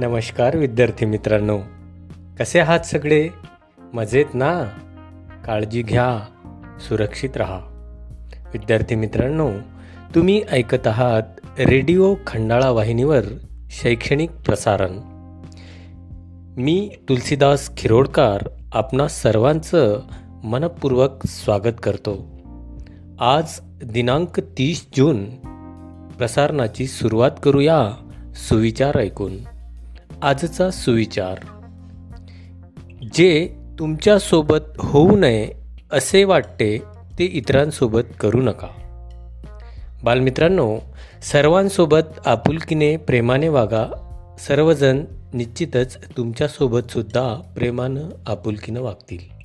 नमस्कार विद्यार्थी मित्रांनो. कसे आहात सगळे? मजेत ना? काळजी घ्या सुरक्षित राहा. विद्यार्थी मित्रांनो तुम्ही ऐकत आहात रेडिओ खंडाळा वाहिनीवर शैक्षणिक प्रसारण. मी तुलसीदास खिरोडकर आपणा सर्वांचं मनपूर्वक स्वागत करतो. आज दिनांक तीस जून प्रसारणाची सुरुवात करूया सुविचार ऐकून. आजचा सुविचार. जे तुमच्यासोबत होऊ नये असे वाटते ते इतरांसोबत करू नका. बालमित्रांनो सर्वांसोबत आपुलकीने प्रेमाने वागा. सर्वजण निश्चितच तुमच्यासोबतसुद्धा प्रेमानं आपुलकीनं वागतील.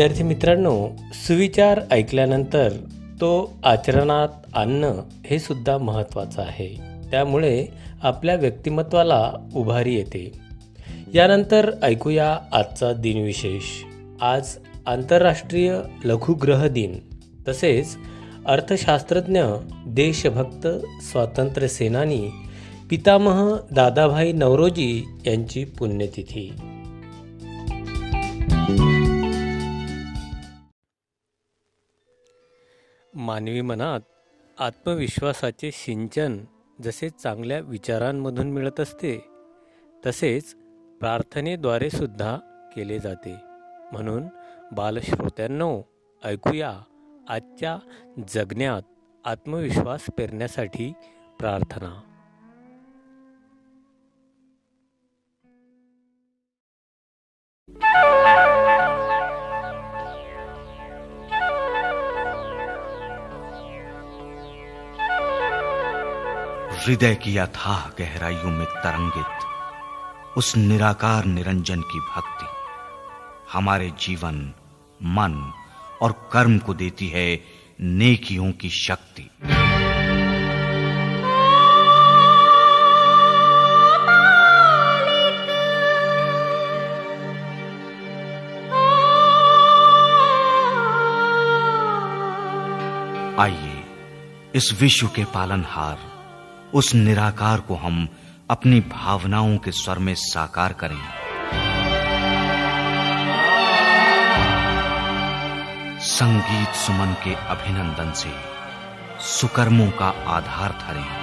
विद्यार्थी मित्रांनो सुविचार ऐकल्यानंतर तो आचरणात आणणं हे सुद्धा महत्त्वाचं आहे. त्यामुळे आपल्या व्यक्तिमत्वाला उभारी येते. यानंतर ऐकूया आजचा दिनविशेष. आज आंतरराष्ट्रीय लघुग्रह दिन. तसेच अर्थशास्त्रज्ञ देशभक्त स्वातंत्र्य सेनानी पितामह दादाभाई नवरोजी यांची पुण्यतिथी. मानवी मनात आत्मविश्वासाचे सिंचन जसे चांगल्या विचारांमधून मिळत असते तसेच प्रार्थनेद्वारे सुद्धा केले जाते. म्हणून बालश्रोत्यांनो ऐकूया आजच्या जगण्यात आत्मविश्वास पेरण्यासाठी प्रार्थना. हृदय की अथाह गहराइयों में तरंगित उस निराकार निरंजन की भक्ति हमारे जीवन मन और कर्म को देती है नेकियों की शक्ति। आइए इस विश्व के पालनहार उस निराकार को हम अपनी भावनाओं के स्वर में साकार करें। संगीत सुमन के अभिनंदन से सुकर्मों का आधार धरें।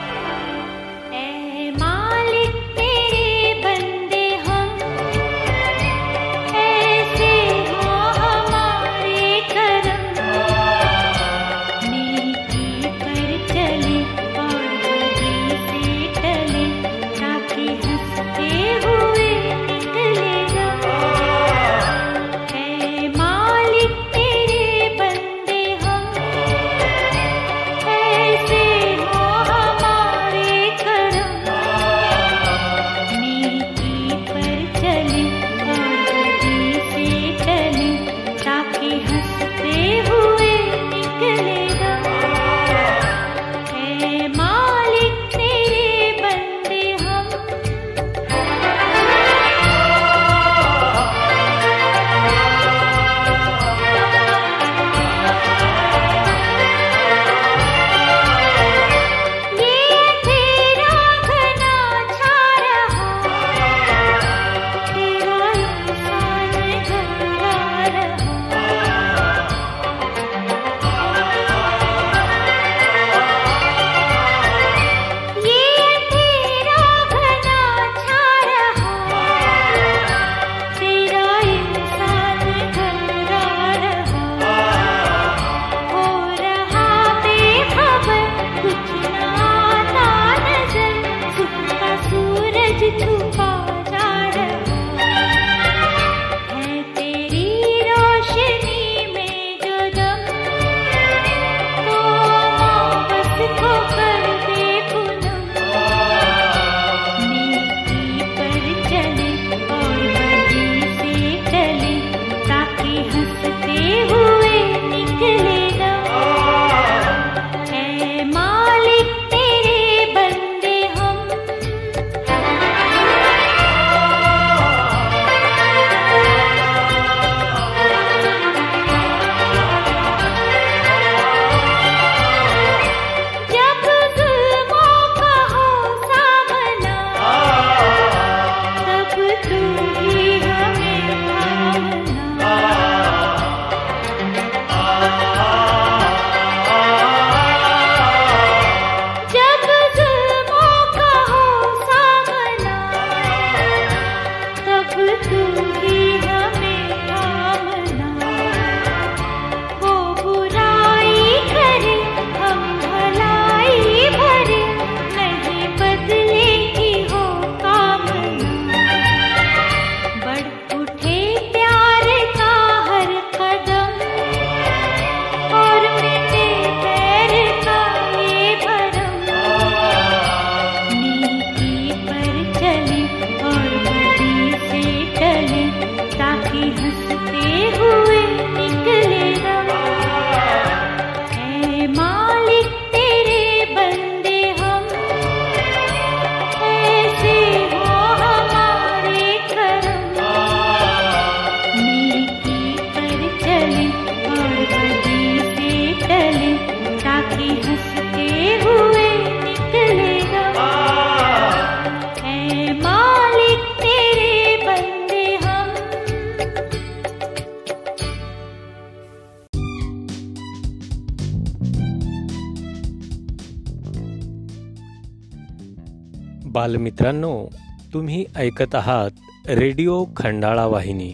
बालमित्रांनो तुम्ही ऐकत आहात रेडिओ खंडाळा वाहिनी.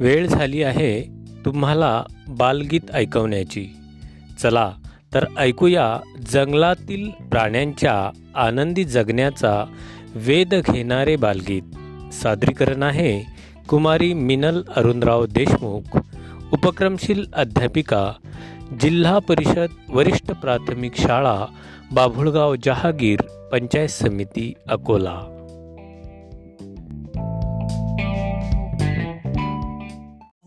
वेळ झाली आहे तुम्हाला बालगीत ऐकवण्याची. चला तर ऐकूया जंगलातील प्राण्यांच्या आनंदी जगण्याचा वेध घेणारे बालगीत. सादरीकरण आहे कुमारी मिनल अरुणराव देशमुख उपक्रमशील अध्यापिका जिल्हा परिषद वरिष्ठ प्राथमिक शाळा बाभुळगाव जहागीर पंचायत समिती अकोला.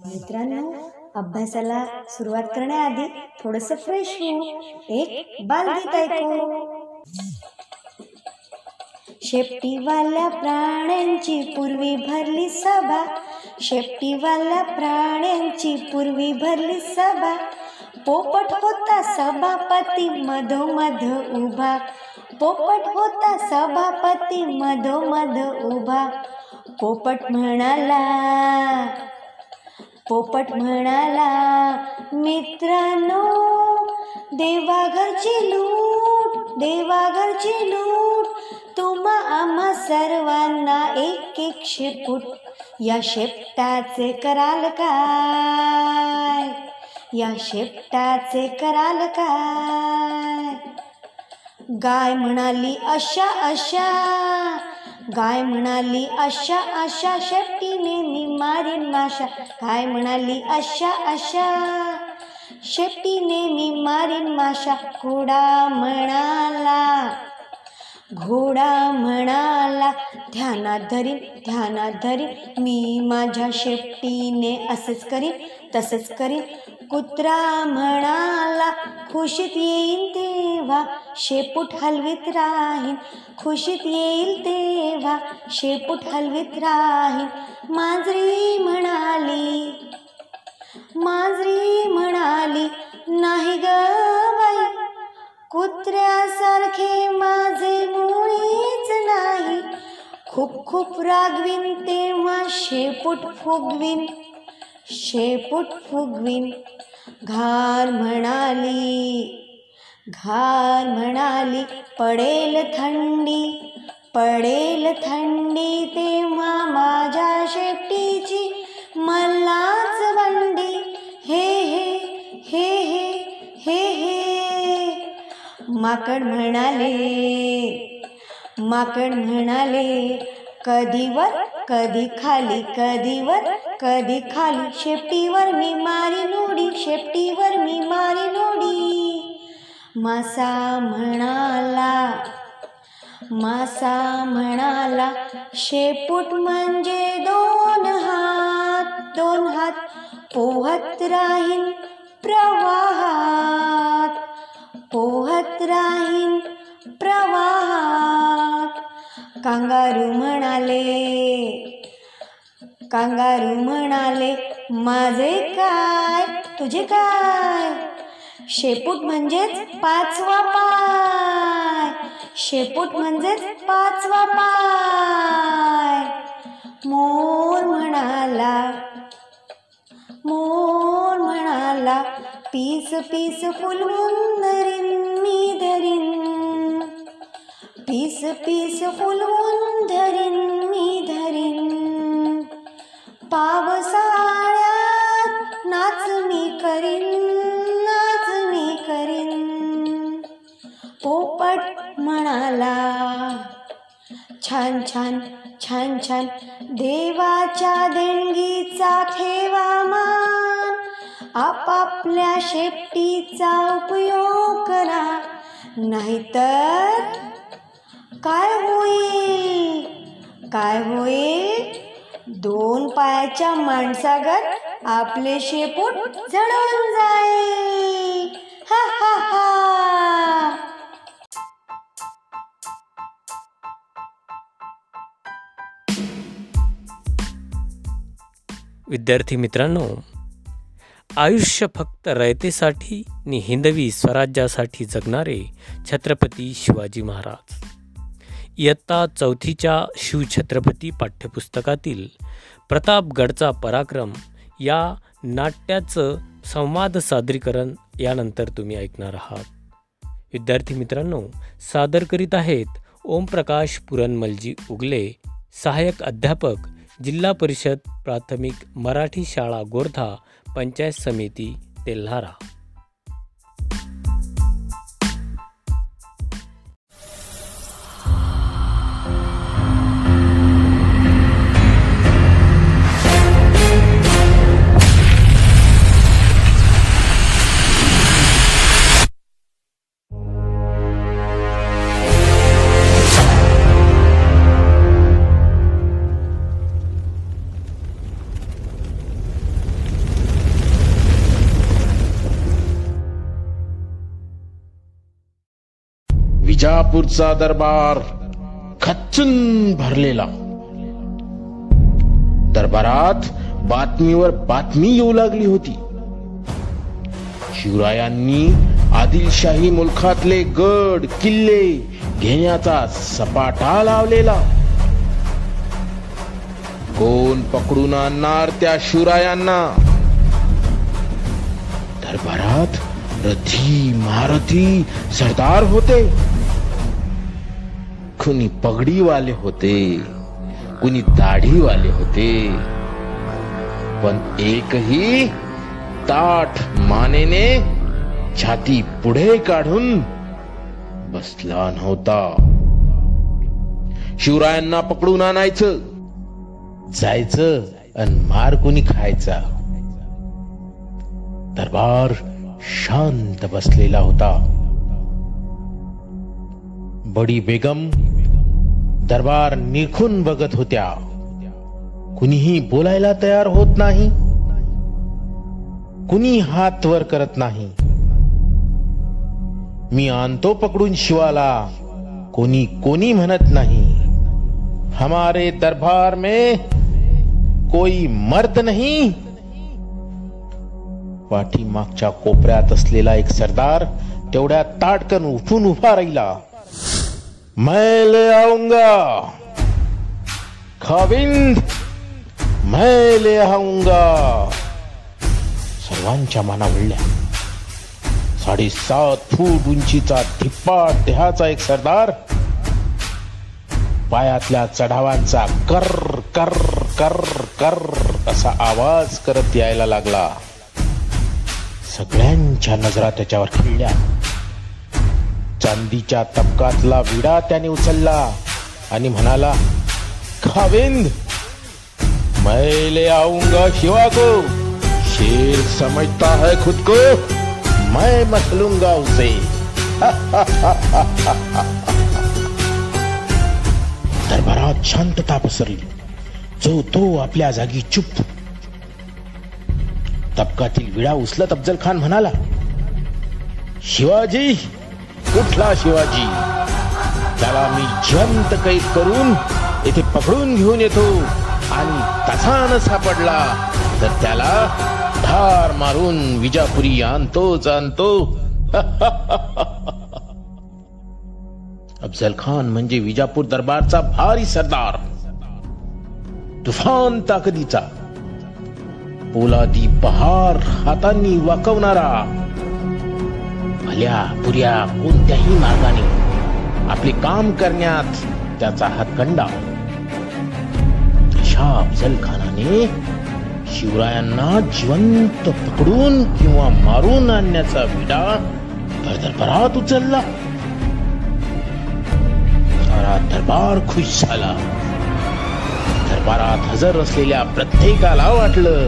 मित्रांनो अभ्यासाला सुरुवात करण्याआधी थोडस फ्रेश होऊ. एक बालगीत ऐकू. शेपटीवाल्या प्राण्यांची पूर्वी भरली सभा. शेपटीवाल्या प्राण्यांची पूर्वी भरली सभा. पोपट होता सभापती मधोमध उभा. पोपट होता सभापती मधोमध उभा. पोपट म्हणाला पोपट म्हणाला मित्रांनो देवाघरची लूट देवाघरची लूट. तुम्हा आम्हा सर्वांना एक एक शेपूट. या शेपटाचे कराल काय? या शेपटाचे कराल काय? गाय म्हणाली अशा अशा. गाय म्हणाली अशा अशा. शेपटीने मी मारीन माशा. गाय म्हणाली अशा अशा. शेपटीने मी मारीन माशा. घोडा म्हणाला घोडा म्हणाला ध्यानात धरीन ध्यानात धरीन. मी माझ्या शेपटीने असेच करीन. तसंच करीन. कुत्रा म्हणाला खुशीत येईल तेव्हा शेपूट हलवीत राहीन. खुशीत येईल तेव्हा शेपूट हलवीत राहीन. मांजरी म्हणाली मांजरी म्हणाली नाही ग बाई कुत्र्यासारखे माझे मुळीच नाही. खूप खूप रागवीन तेव्हा शेपूट फुगवीन. शेपूट फुगवीन. घार म्हणाली घार म्हणाली पडेल थंडी पडेल थंडी तेव्हा माझ्या शेपटीची मलाच बंडी हे हे हे हे हे हे. माकड म्हणाले माकड म्हणाले कधीवर कधी खाली कधी वर कधी खाली. शेपटीवर मी मारी नोडी शेपटीवर मी मारी नोडी. मासा म्हणाला मासा म्हणाला शेपूट म्हणजे दोन हात दोन हात पोहत राहीन प्रवाहात. पोहत राहीन प्रवाहात. कांगारू म्हणाले कांगारू म्हणाले माझे काय तुझे काय? शेपूट म्हणजेच पाचवा पाय. शेपूट म्हणजेच पाचवा पाय. मोर म्हणाला मोर म्हणाला पीस पीस फुलवून धरीन मी धरीन. पीस पीस फुलवून धरीन मी धरीन. पावसाळ्यात नाच मी करीन नाच मी करीन. पोपट म्हणाला छान छान छान छान देवाच्या देणगीचा ठेवा मान. आपापल्या शेपटीचा उपयोग करा. नाहीतर काय होईल? काय होईल? दोन पायाच्या माणसागत आपले शेपूट जळून जाईल. हा हा हा. विद्यार्थी मित्रांनो आयुष्य फक्त रयतेसाठी नि हिंदवी स्वराज्यासाठी जगणारे छत्रपती शिवाजी महाराज. इयत्ता चौथीच्या शिवछत्रपती पाठ्यपुस्तकातील प्रतापगडचा पराक्रम या नाट्याचं संवाद सादरीकरण यानंतर तुम्ही ऐकणार आहात. विद्यार्थी मित्रांनो सादर करीत आहेत ओमप्रकाश पुरणमलजी उगले सहाय्यक अध्यापक जिल्हा परिषद प्राथमिक मराठी शाळा गोर्धा पंचायत समिती तेल्हारा. कोल्हापूरचा दरबार खच्चून भरलेला. दरबारात बातमीवर बातमी येऊ लागली होती. शिवरायांनी आदिलशाही मुलखातले गड किल्ले घेण्याचा सपाटा लावलेला. कोण पकडून आणणार त्या शिवरायांना? दरबारात रथी महारथी सरदार होते. कुणी पगडीवाले होते कुणी दाढीवाले होते. पण एकही ताठ मानेने छाती पुढे काढून बसला नव्हता. शिवरायांना पकडून आणायचं जायचं आणि मार कुणी खायचा. दरबार शांत बसलेला होता. बडी बेगम दरबार निखून बघत होत्या. कुणीही बोलायला तयार होत नाही. कुणी हात वर करत नाही. मी आणतो पकडून शिवाला. कोणी कोणी म्हणत नाही. हमारे दरबार में कोई मर्द नहीं. पाठीमागच्या कोपऱ्यात असलेला एक सरदार तेवढ्या ताटकन उठून उभा राहिला. मैं ले आऊंगा। खाविंद मैं ले आऊंगा। सर्वांच्या मना वळल्या साडेसात फूट उंचीचा धिप्पाट देहाचा एक सरदार. पायातल्या चढावांचा कर कर कर कर असा आवाज करत यायला लागला. सगळ्यांच्या नजरा त्याच्यावर खिळल्या. चांदीच्या तपकातला विडा त्याने उचलला आणि म्हणाला खाविंद मैले आऊंगा शिवा को शेर समझता है खुद को मैं मसलूंगा उसे. दरबारात शांतता पसरली. जो तो आपल्या जागी चुप. तबकातील विडा उचलत अफजल खान म्हणाला शिवाजी कुठला शिवाजी. त्याला मी जंत कैद करून येथे पकडून घेऊन येतो. आणि तसा न सापडला तर त्याला ठार मारून विजापुरी आणतोच आणतो अफजल खान म्हणजे विजापूर दरबारचा भारी सरदार. तुफान ताकदीचा. पोलादी बहार हातांनी वाकवणारा. भल्या पुऱ्या कोणत्याही मार्गाने. आपले काम करण्यात त्याचा हातखंडा अशा अफजल खानाने शिवरायांना जिवंत पकडून किंवा मारून आणण्याचा विडा भरदरभरात उचलला. सारा दरबार खुश झाला. दरबारात हजर असलेल्या प्रत्येकाला वाटलं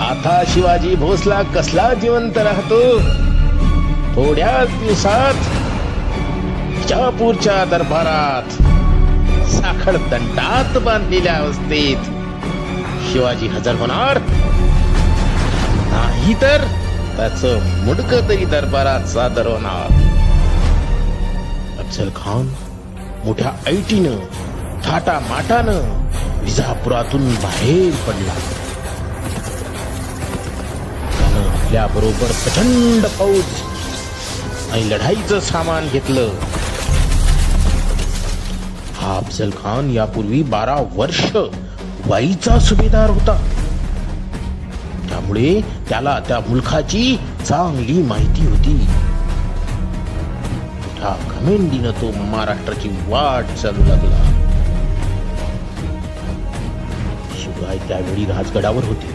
आता शिवाजी भोसला कसला जिवंत राहतो? थोड्याच दिवसात शहापूरच्या दरबारात साखळ दंडात बांधलेल्या अवस्थेत शिवाजी हजर होणार. नाही तर त्याच मुडक तरी दरबारात सादर होणार. अफजल खान मोठ्या ऐटीनं थाटा माटानं विजापुरातून बाहेर पडला. त्यानं आपल्या बरोबर प्रचंड फौज आणि लढाईचं सामान घेतलं. हा अफजल खान यापूर्वी बारा वर्ष वाईचा सुभेदार होता. त्यामुळे त्याला त्या मुलखाची चांगली माहिती होती. मोठ्या घमेंडीनं तो महाराष्ट्राची वाट चालू लागला. शिवाय त्यावेळी राजगडावर होते.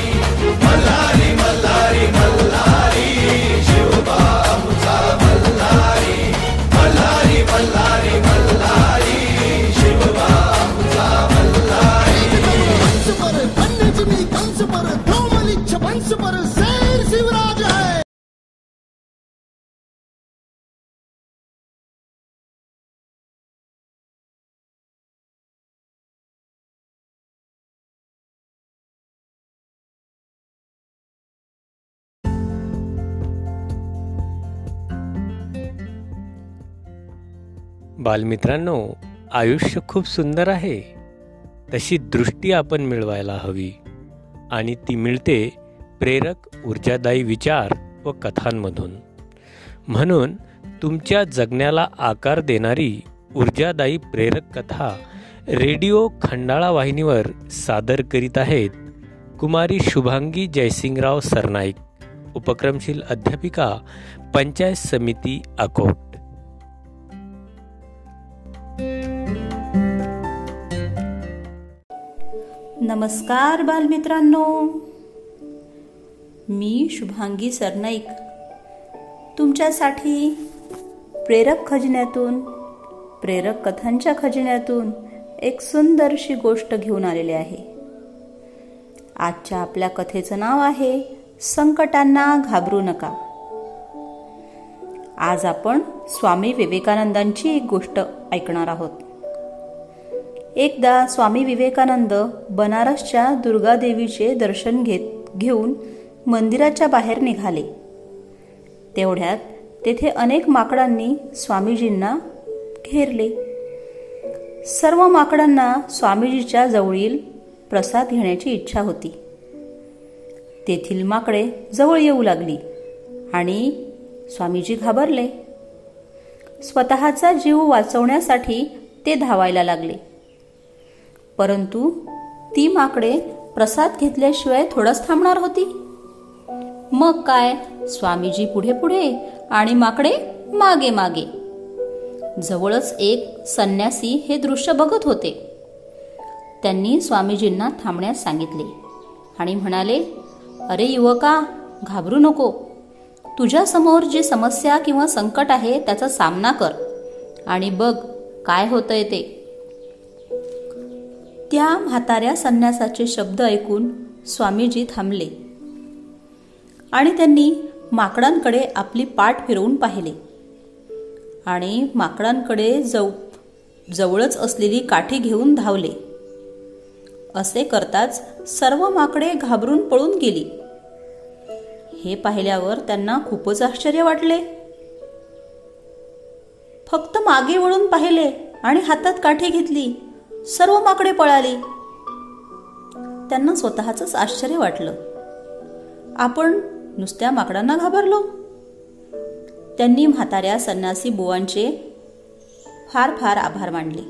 बालमित्रांनो आयुष्य खूप सुंदर आहे. तशी दृष्टी आपण मिळवायला हवी. आणि ती मिळते प्रेरक ऊर्जादायी विचार व कथांमधून. म्हणून तुमच्या जगण्याला आकार देणारी ऊर्जादायी प्रेरक कथा रेडिओ खंडाळा वाहिनीवर सादर करीत आहेत कुमारी शुभांगी जयसिंगराव सरनाईक उपक्रमशील अध्यापिका पंचायत समिती अकोट. नमस्कार बालमित्रांनो. मी शुभांगी सरनाईक. तुमच्यासाठी प्रेरक खजिन्यातून प्रेरक कथांच्या खजिन्यातून एक सुंदरशी गोष्ट घेऊन आलेली आहे. आजच्या आपल्या कथेचं नाव आहे संकटांना घाबरू नका. आज आपण स्वामी विवेकानंदांची एक गोष्ट ऐकणार आहोत. एकदा स्वामी विवेकानंद बनारसच्या दुर्गादेवीचे दर्शन घेत घेऊन मंदिराच्या बाहेर निघाले. तेवढ्यात तेथे अनेक माकडांनी स्वामीजींना घेरले. सर्व माकडांना स्वामीजीच्या जवळील प्रसाद घेण्याची इच्छा होती. तेथील माकडे जवळ येऊ लागली आणि स्वामीजी घाबरले. स्वतःचा जीव वाचवण्यासाठी ते धावायला लागले. परंतु ती माकडे प्रसाद घेतल्याशिवाय थोडंच थांबणार होती. मग काय? स्वामीजी पुढे पुढे आणि माकडे मागे मागे. जवळच एक संन्यासी हे दृश्य बघत होते. त्यांनी स्वामीजींना थांबण्यास सांगितले आणि म्हणाले अरे युवका घाबरू नको. तुझ्या समोर जी समस्या किंवा संकट आहे त्याचा सामना कर आणि बघ काय होतंय ते. त्या म्हाताऱ्या संन्यासाचे शब्द ऐकून स्वामीजी थांबले. आणि त्यांनी माकडांकडे आपली पाठ फिरवून पाहिले. आणि माकडांकडे जव जवळच असलेली काठी घेऊन धावले. असे करताच सर्व माकडे घाबरून पळून गेली. हे पाहिल्यावर त्यांना खूपच आश्चर्य वाटले. फक्त मागे वळून पाहिले आणि हातात काठी घेतली. सर्व माकडे पळाली. त्यांना स्वतःच आश्चर्य वाटलं. आपण नुसत्या माकडांना घाबरलो. त्यांनी म्हाताऱ्या संन्यासी बुवांचे फार फार आभार मानले.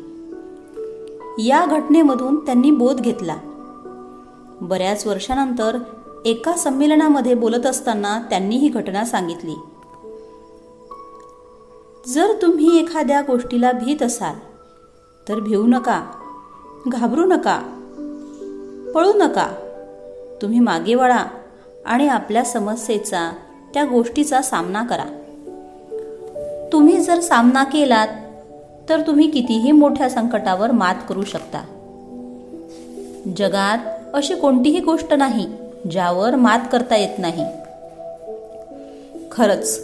या घटनेमधून त्यांनी बोध घेतला. बऱ्याच वर्षानंतर एका संमेलनामध्ये बोलत असताना त्यांनी ही घटना सांगितली. जर तुम्ही एखाद्या गोष्टीला भीत असाल तर भिवू नका. घाबरू नका. पळू नका. तुम्ही मागे वळा आणि आपल्या समस्येचा त्या गोष्टीचा सामना करा. तुम्ही जर सामना केलात तर तुम्ही कितीही मोठ्या संकटावर मात करू शकता. जगात अशी कोणतीही गोष्ट नाही ज्यावर मात करता येत नाही. खरंच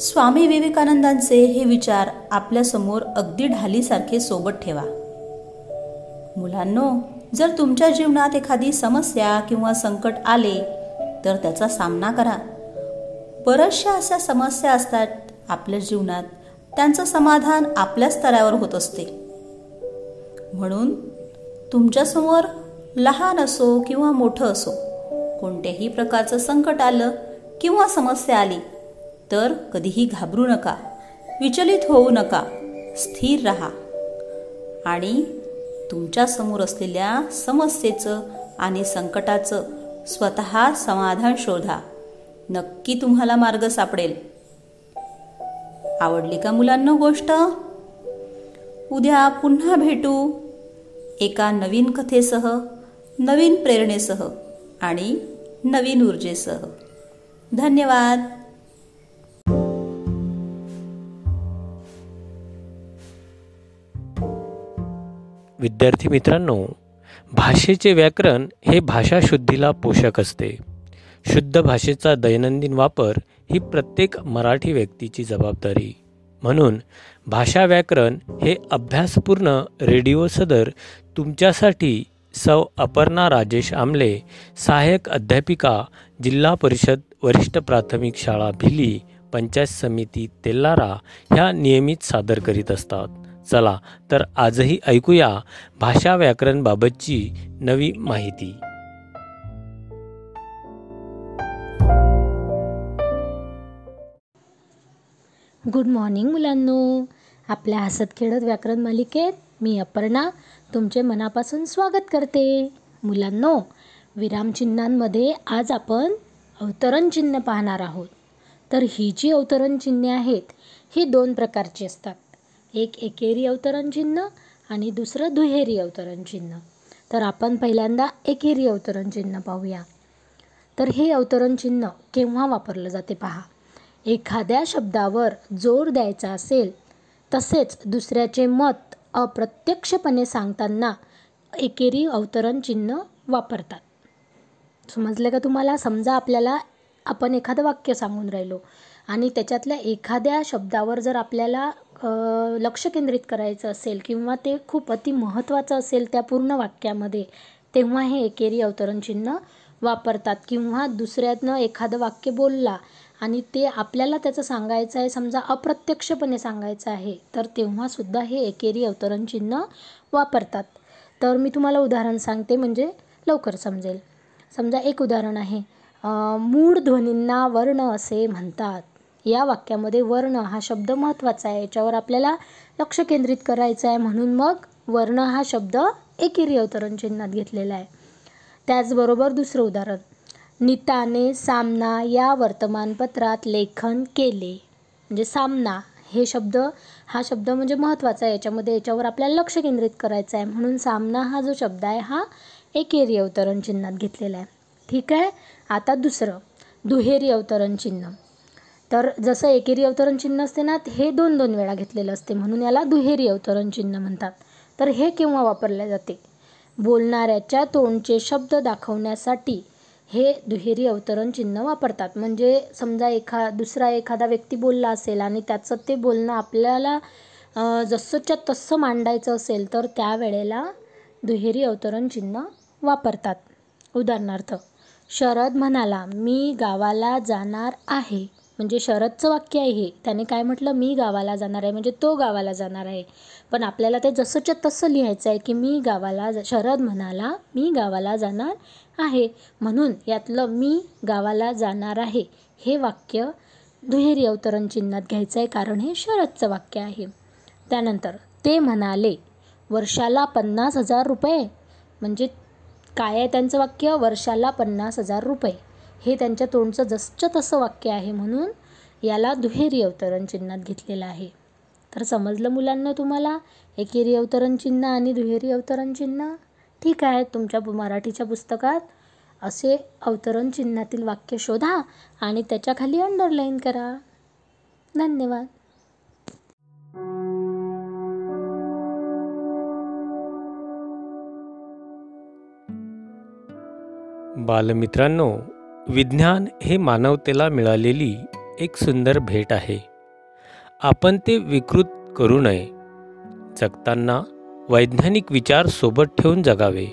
स्वामी विवेकानंदांचे हे विचार आपल्यासमोर अगदी ढालीसारखे सोबत ठेवा. मुलांनो जर तुमच्या जीवनात एखादी समस्या किंवा संकट आले तर त्याचा सामना करा. बऱ्याचशा अशा समस्या असतात आपल्या जीवनात. त्यांचं समाधान आपल्या स्तरावर होत असते. म्हणून तुमच्यासमोर लहान असो किंवा मोठं असो कोणत्याही प्रकारचं संकट आलं किंवा समस्या आली तर कधीही घाबरू नका. विचलित होऊ नका. स्थिर राहा. आणि तुमच्यासमोर असलेल्या समस्येचं आणि संकटाचं स्वतः समाधान शोधा. नक्की तुम्हाला मार्ग सापडेल. आवडली का मुलांना गोष्ट? उद्या पुन्हा भेटू एका नवीन कथेसह नवीन प्रेरणेसह आणि नवीन ऊर्जेसह. धन्यवाद. विद्यार्थी मित्रांनो भाषेचे व्याकरण हे भाषाशुद्धीला पोषक असते. शुद्ध भाषेचा दैनंदिन वापर ही प्रत्येक मराठी व्यक्तीची जबाबदारी. म्हणून भाषा व्याकरण हे अभ्यासपूर्ण रेडिओ सदर तुमच्यासाठी सौ अपर्णा राजेश आमले सहाय्यक अध्यापिका जिल्हा परिषद वरिष्ठ प्राथमिक शाळा भिली पंचायत समिती तेल्लारा ह्या नियमित सादर करीत असतात. चला तर आजही ऐकूया भाषा व्याकरणबाबतची नवी माहिती. गुड मॉर्निंग मुलांनो. आपल्या हसत खेळत व्याकरण मालिकेत मी अपर्णा तुमचे मनापासून स्वागत करते. मुलांनो विरामचिन्हांमध्ये आज आपण अवतरण चिन्ह पाहणार आहोत. तर ही जी अवतरण चिन्हे आहेत ही दोन प्रकारची असतात. एक एकेरी अवतरण चिन्ह आणि दुसरं दुहेरी अवतरण चिन्ह. तर आपण पहिल्यांदा एकेरी अवतरण चिन्ह पाहूया. तर हे अवतरण चिन्ह केव्हा वापरलं जाते पहा. एखाद्या शब्दावर जोर द्यायचा असेल तसेच दुसऱ्याचे मत अप्रत्यक्षपणे सांगताना एकेरी अवतरण चिन्ह वापरतात. समजलं का तुम्हाला? समजा आपल्याला आपण एखादं वाक्य सांगून राहिलो आणि त्याच्यातल्या एखाद्या शब्दावर जर आपल्याला लक्ष केंद्रित करायचं असेल किंवा ते खूप अति महत्त्वाचं असेल त्या पूर्ण वाक्यामध्ये तेव्हा हे एकेरी अवतरण चिन्ह वापरतात. किंवा दुसऱ्यातनं एखादं वाक्य बोलला आणि ते आपल्याला त्याचं सांगायचं आहे समजा अप्रत्यक्षपणे सांगायचं आहे तर तेव्हासुद्धा हे एकेरी अवतरण चिन्ह वापरतात. तर मी तुम्हाला उदाहरण सांगते म्हणजे लवकर समजेल. समजा एक उदाहरण आहे. मूळ ध्वनींना वर्ण असे म्हणतात. या वाक्यामध्ये वर्ण हा शब्द महत्त्वाचा आहे. याच्यावर आपल्याला लक्ष केंद्रित करायचं आहे म्हणून मग वर्ण हा शब्द एकेरी अवतरण चिन्हात घेतलेला आहे. त्याचबरोबर दुसरं उदाहरण. नीताने सामना या वर्तमानपत्रात लेखन केले. म्हणजे सामना हे शब्द हा शब्द म्हणजे महत्त्वाचा आहे. याच्यामध्ये याच्यावर आपल्याला लक्ष केंद्रित करायचं आहे म्हणून सामना हा जो शब्द आहे हा एकेरी अवतरण चिन्हात घेतलेला आहे. ठीक आहे? आता दुसरं. दुहेरी अवतरण चिन्ह. तर जसं एकेरी अवतरण चिन्ह असते ना हे दोन दोन वेळा घेतलेलं असते. म्हणून याला दुहेरी अवतरण चिन्ह म्हणतात. तर हे केव्हा वापरले जाते? बोलणाऱ्याच्या तोंडचे शब्द दाखवण्यासाठी हे दुहेरी अवतरण चिन्ह वापरतात. म्हणजे समजा एखा दुसरा एखादा व्यक्ती बोलला असेल आणि त्याचं ते बोलणं आपल्याला जसंच्या तसं मांडायचं असेल तर त्यावेळेला दुहेरी अवतरण चिन्ह वापरतात. उदाहरणार्थ शरद म्हणाला मी गावाला जाणार आहे. म्हणजे शरदचं वाक्य आहे हे. त्याने काय म्हटलं? मी गावाला जाणार आहे. म्हणजे तो गावाला जाणार आहे. पण आपल्याला ते जसंच्या तसं लिहायचं आहे की मी गावाला शरद म्हणाला मी गावाला जाणार आहे. म्हणून यातलं मी गावाला जाणार आहे हे वाक्य दुहेरी अवतरण चिन्हात घ्यायचं आहे कारण हे शरदचं वाक्य आहे. त्यानंतर ते म्हणाले वर्षाला पन्नास हजार रुपये. म्हणजे काय आहे त्यांचं वाक्य? वर्षाला पन्नास हजार रुपये. हे त्यांच्या तोंडचं जसचं तसं वाक्य आहे म्हणून याला दुहेरी अवतरण चिन्हात घेतलेलं आहे. तर समजलं मुलांना तुम्हाला? एकेरी अवतरण चिन्ह आणि दुहेरी अवतरण चिन्ह? ठीक आहे तुमच्या मराठीच्या पुस्तकात असे अवतरण चिन्हातील वाक्य शोधा आणि त्याच्याखाली अंडरलाईन करा. धन्यवाद. बालमित्रांनो विज्ञान हे मानवतेला मिळालेली एक सुंदर भेट आहे. आपण ते विकृत करू नये. जगताना वैज्ञानिक विचार सोबत ठेवून जगावे.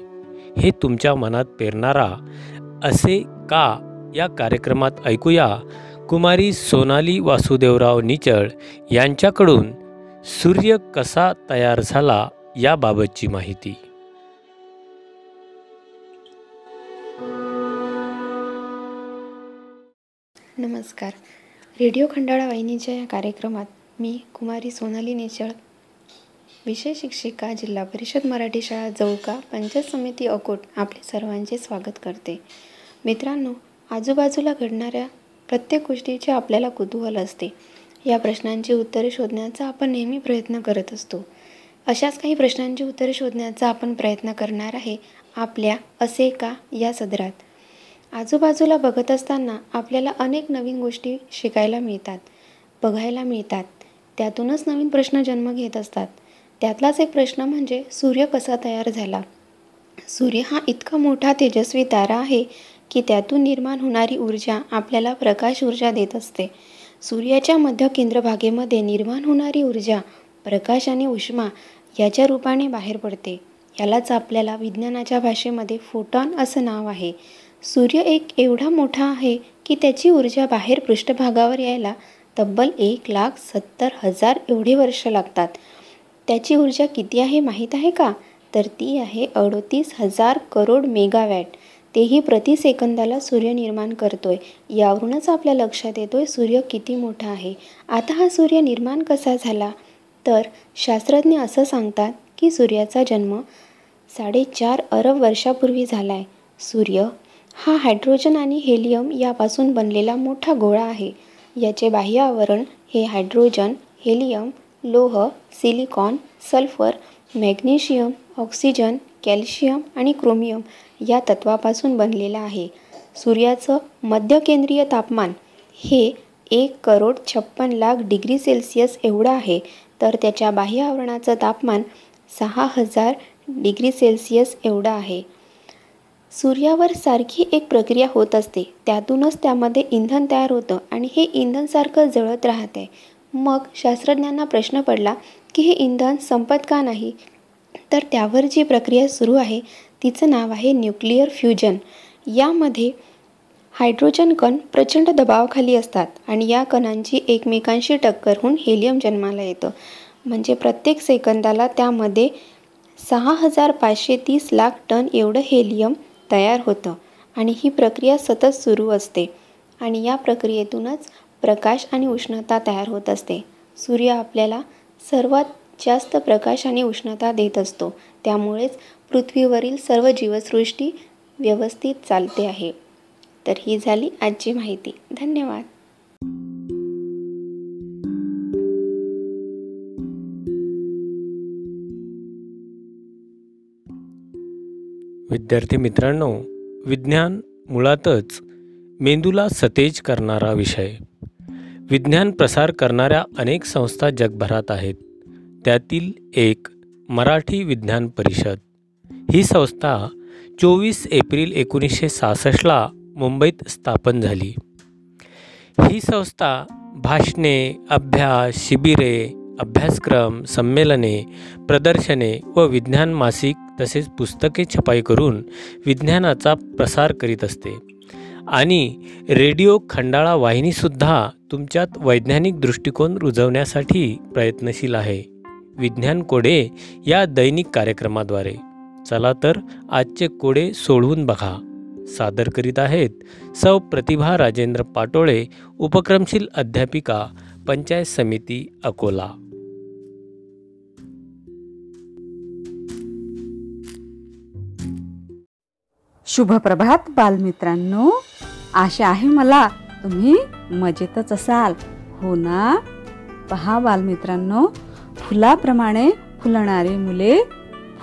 हे तुमच्या मनात पेरणारा असे का या कार्यक्रमात ऐकूया कुमारी सोनाली वासुदेवराव निचळ यांच्याकडून सूर्य कसा तयार झाला याबाबतची माहिती. नमस्कार. रेडिओ खंडाळा वाहिनीच्या या कार्यक्रमात मी कुमारी सोनाली निचळ विषय शिक्षिका जिल्हा परिषद मराठी शाळा जवका पंचायत समिती अकोट आपले सर्वांचे स्वागत करते. मित्रांनो आजूबाजूला घडणाऱ्या प्रत्येक गोष्टीचे आपल्याला कुतूहल असते. या प्रश्नांची उत्तरे शोधण्याचा आपण नेहमी प्रयत्न करत असतो. अशाच काही प्रश्नांची उत्तरे शोधण्याचा आपण प्रयत्न करणार आहे आपल्या असे का या सदरात. आजूबाजूला बघत असताना आपल्याला अनेक नवीन गोष्टी शिकायला मिळतात बघायला मिळतात. त्यातूनच नवीन प्रश्न जन्म घेत असतात. त्यातलाच एक प्रश्न म्हणजे सूर्य कसा तयार झाला? सूर्य हा इतका मोठा तेजस्वी तारा आहे की त्यातून निर्माण होणारी ऊर्जा आपल्याला प्रकाश ऊर्जा देत असते. सूर्याच्या मध्य केंद्रभागेमध्ये निर्माण होणारी ऊर्जा प्रकाश आणि उष्मा याच्या रूपाने बाहेर पडते. यालाच आपल्याला विज्ञानाच्या भाषेमध्ये फोटॉन असं नाव आहे. सूर्य एक एवढा मोठा आहे की त्याची ऊर्जा बाहेर पृष्ठभागावर यायला तब्बल एक लाख सत्तर हजार एवढे वर्ष लागतात. त्याची ऊर्जा किती आहे माहीत आहे का? तर ती आहे अडतीस हजार करोड मेगावॅट. तेही प्रति सेकंदाला सूर्य निर्माण करतोय. यावरूनच आपल्या लक्षात येतोय सूर्य किती मोठा आहे. आता हा सूर्य निर्माण कसा झाला? तर शास्त्रज्ञ असं सांगतात की सूर्याचा जन्म साडेचार अरब वर्षापूर्वी झाला आहे सूर्य हा हायड्रोजन आणि हेलियम यापासून बनलेला मोठा गोळा आहे. याचे बाह्य आवरण हे हायड्रोजन हेलियम लोह silicon sulphur magnesium oxygen calcium आणि क्रोमियम या तत्वापासून बनलेलं आहे. सूर्याचं मध्यकेंद्रीय तापमान हे एक करोड छप्पन लाख डिग्री सेल्सिअस एवढं आहे तर त्याच्या बाह्य आवरणाचं तापमान सहा हजार डिग्री सेल्सिअस एवढं आहे. सूर्यावर सारखी एक प्रक्रिया होत असते. त्यातूनच त्यामध्ये इंधन तयार होतं आणि हे इंधन सारखं जळत राहते मग शास्त्रज्ञांना प्रश्न पडला की हे इंधन संपत का नाही? तर त्यावर जी प्रक्रिया सुरू आहे तिचं नाव आहे न्यूक्लिअर फ्युजन. यामध्ये हायड्रोजन कण प्रचंड दबावाखाली असतात आणि या कणांची एकमेकांशी टक्कर होऊन हेलियम जन्माला येतं. म्हणजे प्रत्येक सेकंदाला त्यामध्ये सहा हजार पाचशे तीस लाख टन एवढं हेलियम तयार होतं आणि ही प्रक्रिया सतत सुरू असते. आणि या प्रक्रियेतूनच प्रकाश आणि उष्णता तयार होत असते. सूर्य आपल्याला सर्वात जास्त प्रकाश आणि उष्णता देत असतो. त्यामुळेच पृथ्वीवरील सर्व जीवसृष्टी व्यवस्थित चालते आहे. तर ही झाली आजची माहिती. धन्यवाद. विद्यार्थी मित्रांनो विज्ञान मुळातच मेंदूला सतेज करणारा विषय. विज्ञान प्रसार करणाऱ्या अनेक संस्था जगभरात आहेत. त्यातील एक मराठी विज्ञान परिषद. ही संस्था चोवीस एप्रिल एकोणीसशे सहासष्टला मुंबईत स्थापन झाली. ही संस्था भाषणे अभ्यास शिबिरे अभ्यासक्रम संमेलने प्रदर्शने व विज्ञान मासिक तसेच पुस्तके छपाई करून विज्ञानाचा प्रसार करीत असते. आणि रेडिओ खंडाळा वाहिनीसुद्धा तुमच्यात वैज्ञानिक दृष्टिकोन रुजवण्यासाठी प्रयत्नशील आहे. विज्ञान कोडे या दैनिक कार्यक्रमाद्वारे. चला तर आजचे कोडे सोडवून बघा. सादर करीत आहेत सौ प्रतिभा राजेंद्र पाटोळे उपक्रमशील अध्यापिका पंचायत समिती अकोला. शुभप्रभात बालमित्रांनो. आशा आहे मला तुम्ही मजेतच असाल. हो ना? पहा बालमित्रांनो फुलाप्रमाणे फुलणारी मुले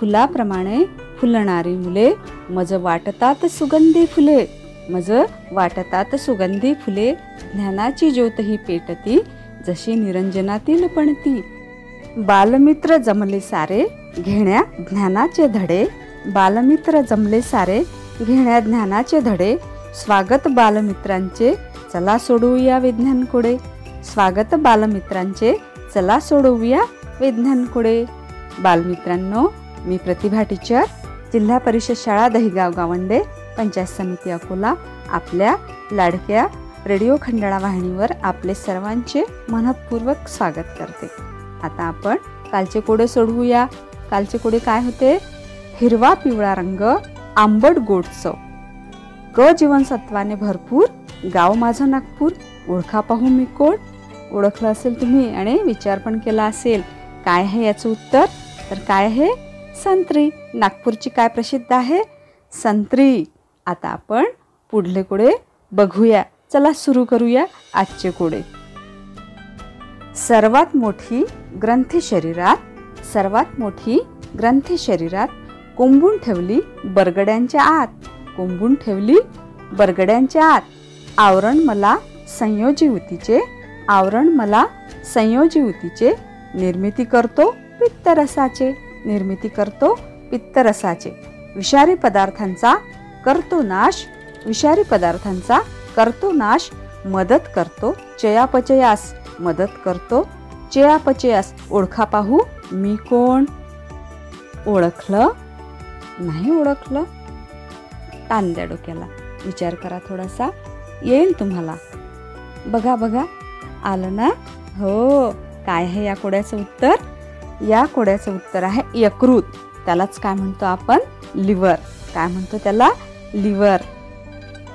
फुलाप्रमाणे फुलणारी मुले मज वाटतात सुगंधी फुले मज वाटतात सुगंधी फुले. ज्ञानाची ज्योत ही पेटती जशी निरंजनातील पणती. बालमित्र जमले सारे घेण्या ज्ञानाचे धडे. बालमित्र जमले सारे घेण्या ज्ञानाचे धडे स्वागत बालमित्रांचे चला सोडवूया विज्ञान कुडे स्वागत बालमित्रांचे चला सोडवूया विज्ञान कोडे बालमित्रांनो मी प्रतिभा टीचर जिल्हा परिषद शाळा दहिगाव गावंडे पंचायत समिती अकोला आपल्या लाडक्या रेडिओ खंडाळा वाहिनीवर आपले सर्वांचे मनपूर्वक स्वागत करते. आता आपण कालचे कोडे सोडवूया. कालचे कोडे काय होते? हिरवा पिवळा रंग आंबट गोड चव क जीवनसत्वाने भरपूर गाव माझं नागपूर ओळखा पाहू मी कोण? ओळखलं असेल तुम्ही आणि विचार पण केला असेल. काय आहे याचं उत्तर? तर काय आहे? संत्री. नागपूरची काय प्रसिद्ध आहे? संत्री. आता आपण पुढले कोडे बघूया. चला सुरू करूया आजचे कोडे. सर्वात मोठी ग्रंथी शरीरात सर्वात मोठी ग्रंथी शरीरात कोंबून ठेवली बरगड्यांच्या आत. कोंबून ठेवली बरगड्यांच्या आत. आवरण मला संयोजीवतीचे आवरण मला संयोजीवतीचे निर्मिती करतो पित्तरसाचे निर्मिती करतो पित्तरसाचे. विषारी पदार्थांचा करतो नाश विषारी पदार्थांचा करतो नाश मदत करतो चयापचयास मदत करतो चयापचयास. ओळखा पाहू मी कोण? ओळखलं नाही ओळखलं? ताण द्या डोक्याला. विचार करा थोडासा. येईल तुम्हाला. बघा बघा. आलं ना? हो. काय आहे या कोड्याचं उत्तर? या कोड्याचं उत्तर आहे यकृत. त्यालाच काय म्हणतो आपण? लिव्हर. काय म्हणतो त्याला? लिव्हर.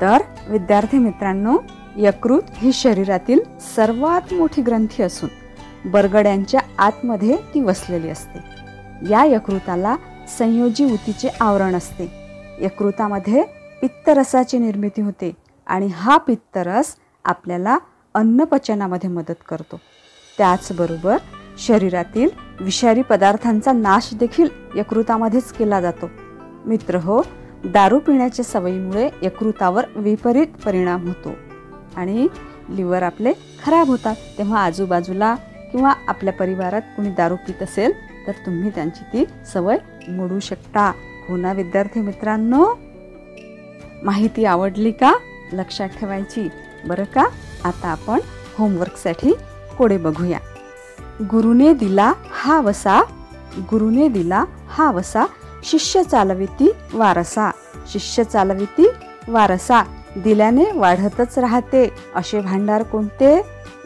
तर विद्यार्थी मित्रांनो यकृत ही शरीरातील सर्वात मोठी ग्रंथी असून बरगड्यांच्या आतमध्ये ती वसलेली असते. या यकृताला संयोजी ऊतीचे आवरण असते. यकृतामध्ये पित्तरसाची निर्मिती होते आणि हा पित्तरस आपल्याला अन्नपचनामध्ये मदत करतो. त्याचबरोबर शरीरातील विषारी पदार्थांचा नाश देखील यकृतामध्येच केला जातो. मित्र हो दारू पिण्याच्या सवयीमुळे यकृतावर विपरीत परिणाम होतो आणि लिव्हर आपले खराब होतात. तेव्हा आजूबाजूला किंवा आपल्या परिवारात कुणी दारू पित असेल तर तुम्ही त्यांची ती सवय मोडू शकता. हो ना विद्यार्थी मित्रांनो? माहिती आवडली का? लक्षात ठेवायची. बरं का? आता आपण होमवर्कसाठी कोडे बघूया. गुरुने दिला हा वसा गुरुने दिला हा वसा शिष्य चालविती वारसा. शिष्य चालविती वारसा दिल्याने वाढतच राहते. असे भांडार कोणते?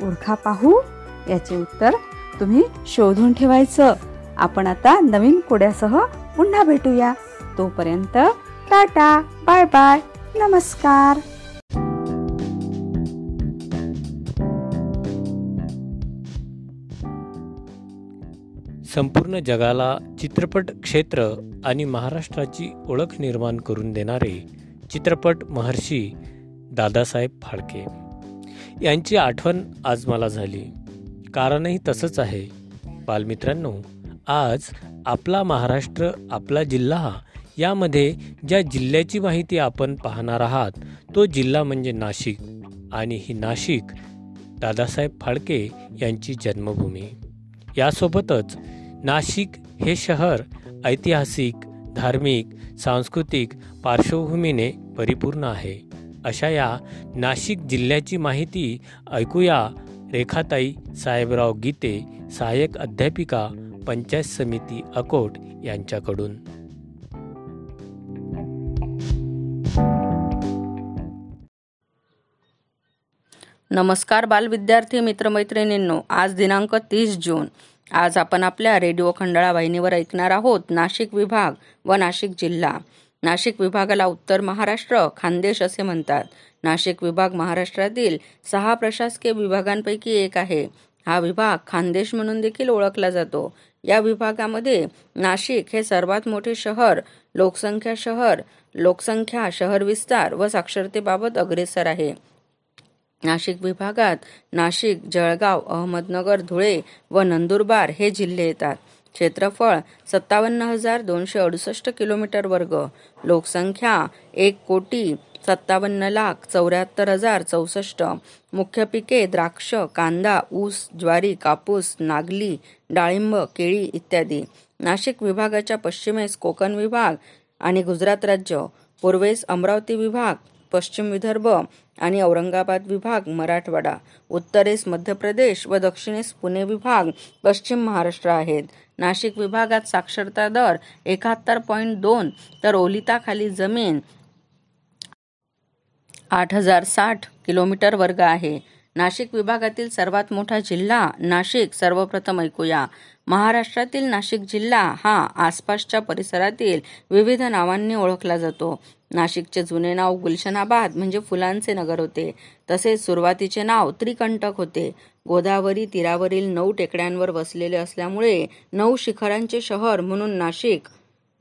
ओळखा पाहू. याचे उत्तर तुम्ही शोधून ठेवायचं. आपण आता नवीन कोड्यासह पुन्हा भेटूया. तोपर्यंत टाटा बाय बाय नमस्कार. संपूर्ण जगाला चित्रपट क्षेत्र आणि महाराष्ट्राची ओळख निर्माण करून देणारे चित्रपट महर्षी दादासाहेब फाळके. यांची आठवण आज मला झाली. कारणही तसंच आहे. बालमित्रांनो आज आपला महाराष्ट्र आपला जिल्हा यामध्ये ज्या जिल्ह्याची माहिती आपण पाहणार आहात तो जिल्हा म्हणजे नाशिक. आणि ही नाशिक दादासाहेब फाळके यांची जन्मभूमी. यासोबतच नाशिक हे शहर ऐतिहासिक धार्मिक सांस्कृतिक पार्श्वभूमीने परिपूर्ण आहे. अशा या नाशिक जिल्ह्याची माहिती ऐकूया रेखाताई साहेबराव गीते सहाय्यक अध्यापिका पंचायत समिती अकोट यांच्याकडून. नमस्कार बालविद्यार्थी मित्रमैत्रिणींनो आज दिनांक तीस जून. आज आपण आपल्या रेडिओ खंडाळा वाहिनीवर ऐकणार आहोत नाशिक विभाग व नाशिक जिल्हा. नाशिक विभागाला उत्तर महाराष्ट्र खानदेश असे म्हणतात. नाशिक विभाग महाराष्ट्रातील सहा प्रशासकीय विभागांपैकी एक आहे. हा विभाग खानदेश म्हणून देखील ओळखला जातो. या विभागामध्ये नाशिक हे सर्वात मोठे शहर लोकसंख्या शहर लोकसंख्या शहर विस्तार व साक्षरतेबाबत अग्रेसर आहे. नाशिक विभागात नाशिक जळगाव अहमदनगर धुळे व नंदुरबार हे जिल्हे येतात. क्षेत्रफळ सत्तावन्न हजार दोनशे अडुसष्ट किलोमीटर वर्ग. लोकसंख्या एक कोटी सत्तावन्न लाख चौऱ्याहत्तर हजार चौसष्ट. मुख्य पिके द्राक्ष कांदा ऊस ज्वारी कापूस नागली डाळिंब केळी इत्यादी. नाशिक विभागाच्या पश्चिमेस कोकण विभाग आणि गुजरात राज्य. पूर्वेस अमरावती विभाग पश्चिम विदर्भ आणि औरंगाबाद विभाग मराठवाडा. उत्तरेस मध्य प्रदेश व दक्षिणेस पुणे विभाग पश्चिम महाराष्ट्र आहेत. नाशिक विभागात साक्षरता दर एकाहत्तर पॉईंट दोन तर ओलिताखाली जमीन आठ हजार साठ किलोमीटर वर्ग आहे. नाशिक विभागातील सर्वात मोठा जिल्हा नाशिक सर्वप्रथम ऐकूया. महाराष्ट्रातील नाशिक जिल्हा हा आसपासच्या परिसरातील विविध नावांनी ओळखला जातो. नाशिकचे जुने नाव गुलशनाबाद म्हणजे फुलांचे नगर होते. तसेच सुरुवातीचे नाव त्रिकंटक होते. गोदावरी तीरावरील नऊ टेकड्यांवर वसलेले असल्यामुळे नऊ शिखरांचे शहर म्हणून नाशिक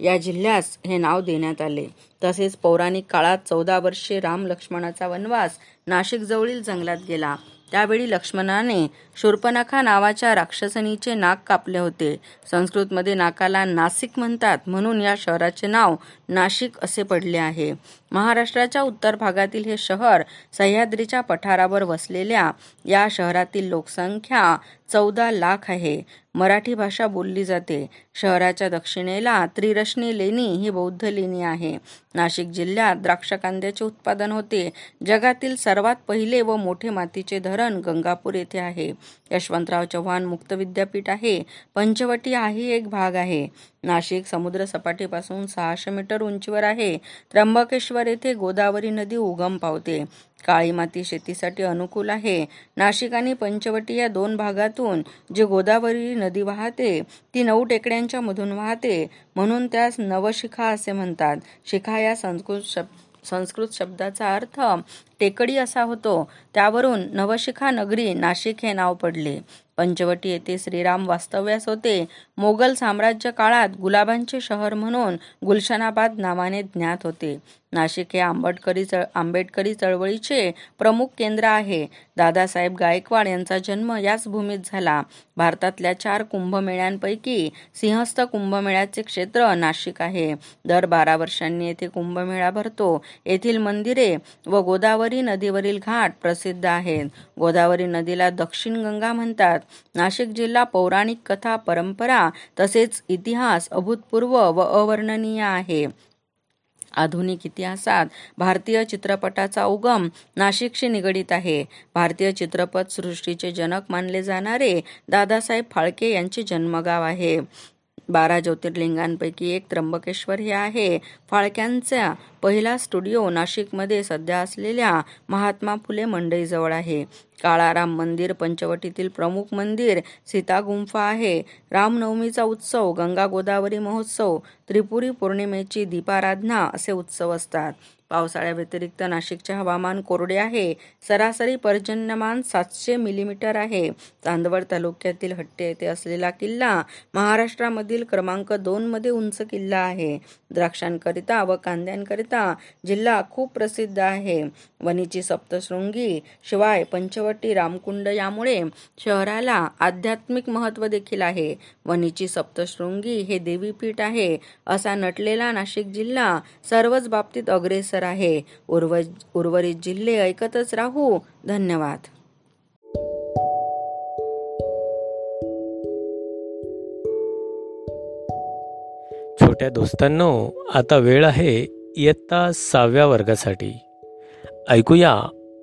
या जिल्ह्यास हे नाव देण्यात आले. तसेच पौराणिक काळात चौदा वर्षे राम लक्ष्मणाचा वनवास नाशिक जवळील जंगलात गेला. त्यावेळी लक्ष्मणाने शूर्पनखा नावाच्या राक्षसनीचे नाक कापले होते. संस्कृतमध्ये नाकाला नाशिक म्हणतात. म्हणून या शहराचे नाव नाशिक असे पडले आहे. महाराष्ट्राच्या उत्तर भागातील हे शहर सह्याद्रीच्या पठारावर वसलेल्या या शहरातील लोकसंख्या चौदा लाख आहे. मराठी भाषा बोलली जाते. शहराच्या दक्षिणेला त्रिरश्नी लेणी ही बौद्ध लेणी आहे. नाशिक जिल्ह्यात द्राक्ष कांद्याचे उत्पादन होते. जगातील सर्वात पहिले व मोठे मातीचे धरण गंगापूर येथे आहे. यशवंतराव चव्हाण मुक्त विद्यापीठ आहे. पंचवटी हाही एक भाग आहे. नाशिक समुद्र सपाटीपासून सहाशे मीटर उंचीवर आहे. त्र्यंबकेश्वर येथे गोदावरी नदी उगम पावते. काळी माती शेतीसाठी अनुकूल आहे. नाशिक आणि पंचवटी या दोन भागातून जी गोदावरी नदी वाहते ती नऊ टेकड्यांच्या मधून वाहते. म्हणून त्यास नवशिखा असे म्हणतात. शिखा या संस्कृत शब्द संस्कृत शब्दाचा अर्थ टेकडी असा होतो. त्यावरून नवशिखा नगरी नाशिक हे नाव पडले. पंचवटी येथे श्रीराम वास्तव्यास होते. मोगल साम्राज्य काळात गुलाबांचे शहर म्हणून गुलशनाबाद नावाने ज्ञात होते. नाशिक हे आंबेडकरी चळ आंबेडकरी चळवळीचे प्रमुख केंद्र आहे. दादासाहेब गायकवाड यांचा जन्म याच भूमीत झाला. भारतातल्या चार कुंभमेळ्यांपैकी सिंहस्थ कुंभमेळ्याचे क्षेत्र नाशिक आहे. दर बारा वर्षांनी येथे कुंभमेळा भरतो. येथील मंदिरे व गोदावरी नदीवरील घाट प्रसिद्ध आहेत. गोदावरी नदीला दक्षिण गंगा म्हणतात. नाशिक जिल्हा पौराणिक कथा परंपरा तसेच इतिहास अभूतपूर्व व अवर्णनीय आहे. आधुनिक इतिहासात भारतीय चित्रपटाचा उगम नाशिकशी निगडीत आहे. भारतीय चित्रपट सृष्टीचे जनक मानले जाणारे दादासाहेब फाळके यांचे जन्मगाव आहे. बारा ज्योतिर्लिंगांपैकी एक त्र्यंबकेश्वर हे आहे. फाळक्यांचा पहिला स्टुडिओ नाशिकमध्ये सध्या असलेल्या महात्मा फुले मंडईजवळ आहे. काळाराम मंदिर पंचवटीतील प्रमुख मंदिर सीता गुंफा आहे. रामनवमीचा उत्सव गंगा गोदावरी महोत्सव त्रिपुरी पौर्णिमेची दीपाराधना असे उत्सव असतात. पावसाळ्या व्यतिरिक्त नाशिकचे हवामान कोरडे आहे. सरासरी पर्जन्यमान सातशे मिलीमीटर आहे. चांदवड तालुक्यातील हट्टे येथे असलेला किल्ला महाराष्ट्रामधील क्रमांक दोनमध्ये उंच किल्ला आहे. द्राक्षांकरिता व कांद्यांकरिता जिल्हा खूप प्रसिद्ध आहे. वनीची सप्तशृंगी शिवाय पंचवटी रामकुंड यामुळे शहराला आध्यात्मिक महत्त्व देखील आहे. वनीची सप्तशृंगी हे देवीपीठ आहे असा नटलेला नाशिक जिल्हा सर्वच बाबतीत अग्रेसर आहे. उर्व उर्वरित जिल्हे ऐकतच राहू. धन्यवाद. छोट्या दोस्तांनो आता वेळ आहे इयत्ता सहाव्या वर्गासाठी. ऐकूया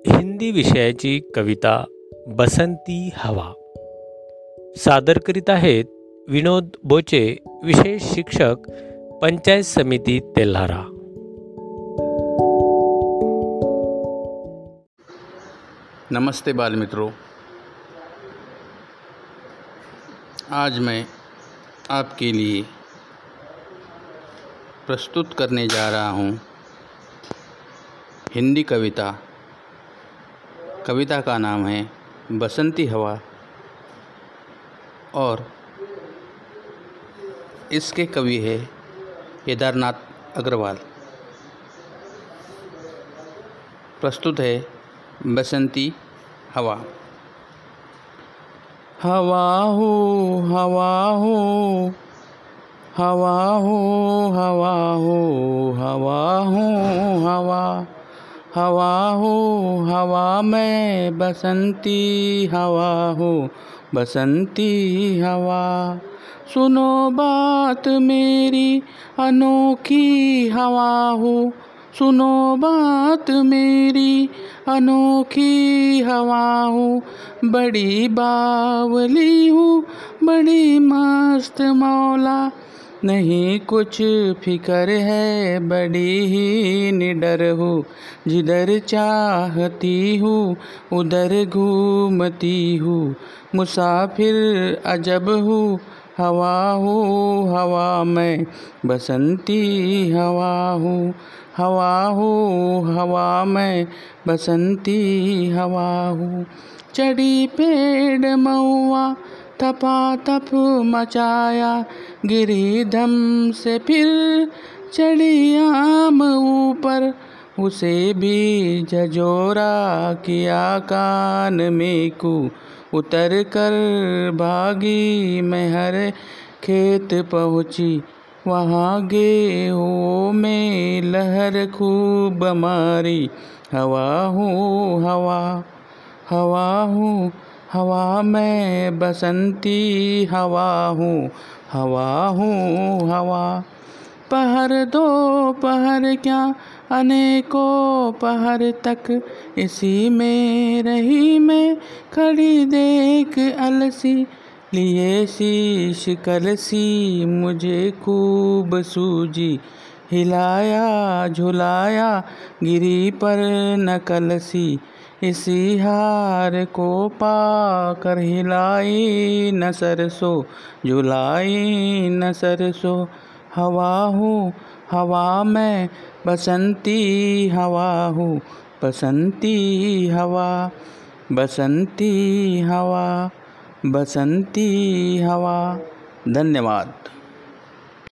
हिंदी विषयाची कविता बसंती हवा. सादर करीत आहेत विनोद बोचे विशेष शिक्षक पंचायत समिती तेल्हारा. नमस्ते बाल मित्रों आज मैं आपके लिए प्रस्तुत करने जा रहा हूँ हिंदी कविता। कविता का नाम है बसंती हवा और इसके कवि है केदारनाथ अग्रवाल। प्रस्तुत है बसंती हवा. हवा हो हवा हो हवा हो हवा हो हवा हो हवा. हवा हो हवा मैं बसंती हवा हो बसंती हवा. सुनो बात मेरी अनोखी हवा हो. सुनो बात मेरी अनोखी हवा हूँ, बड़ी बावली हूँ, बड़ी मस्त मौला। नहीं कुछ फिकर है, बड़ी ही निडर हूँ। जिधर चाहती हूँ, उधर घूमती हूँ। मुसाफिर अजब हूँ हवा हूँ, हवा में बसंती, हवा हूँ हवा हूँ, हवा में बसंती, हवा हूँ। चढ़ी पेड़ मऊआ तपा तप मचाया, गिरी धम से फिर चढ़ी आम ऊपर, उसे भी झजोरा किया कान में कू उतर कर भागी मैं हर खेत पहुँची। वहाँ गेहूँ में लहर खूब मारी। हवा हूँ, हवा हवा हूँ, हवा में बसंती, हवा हूँ हवा हूँ, हवा। पहर दो, पहर क्या? अनेकों पहर तक इसी में रही मैं, खड़ी देख अलसी, लिए शीश कलसी, मुझे खूब सूजी हिलाया झुलाया, गिरी पर न कलसी, इसी हार को पाकर हिलाई न सरसो, झुलाई न सरसो, हवा हूँ, हवा में बसंती हवा हो बसंती हवा बसंती हवा बसंती हवा. धन्यवाद.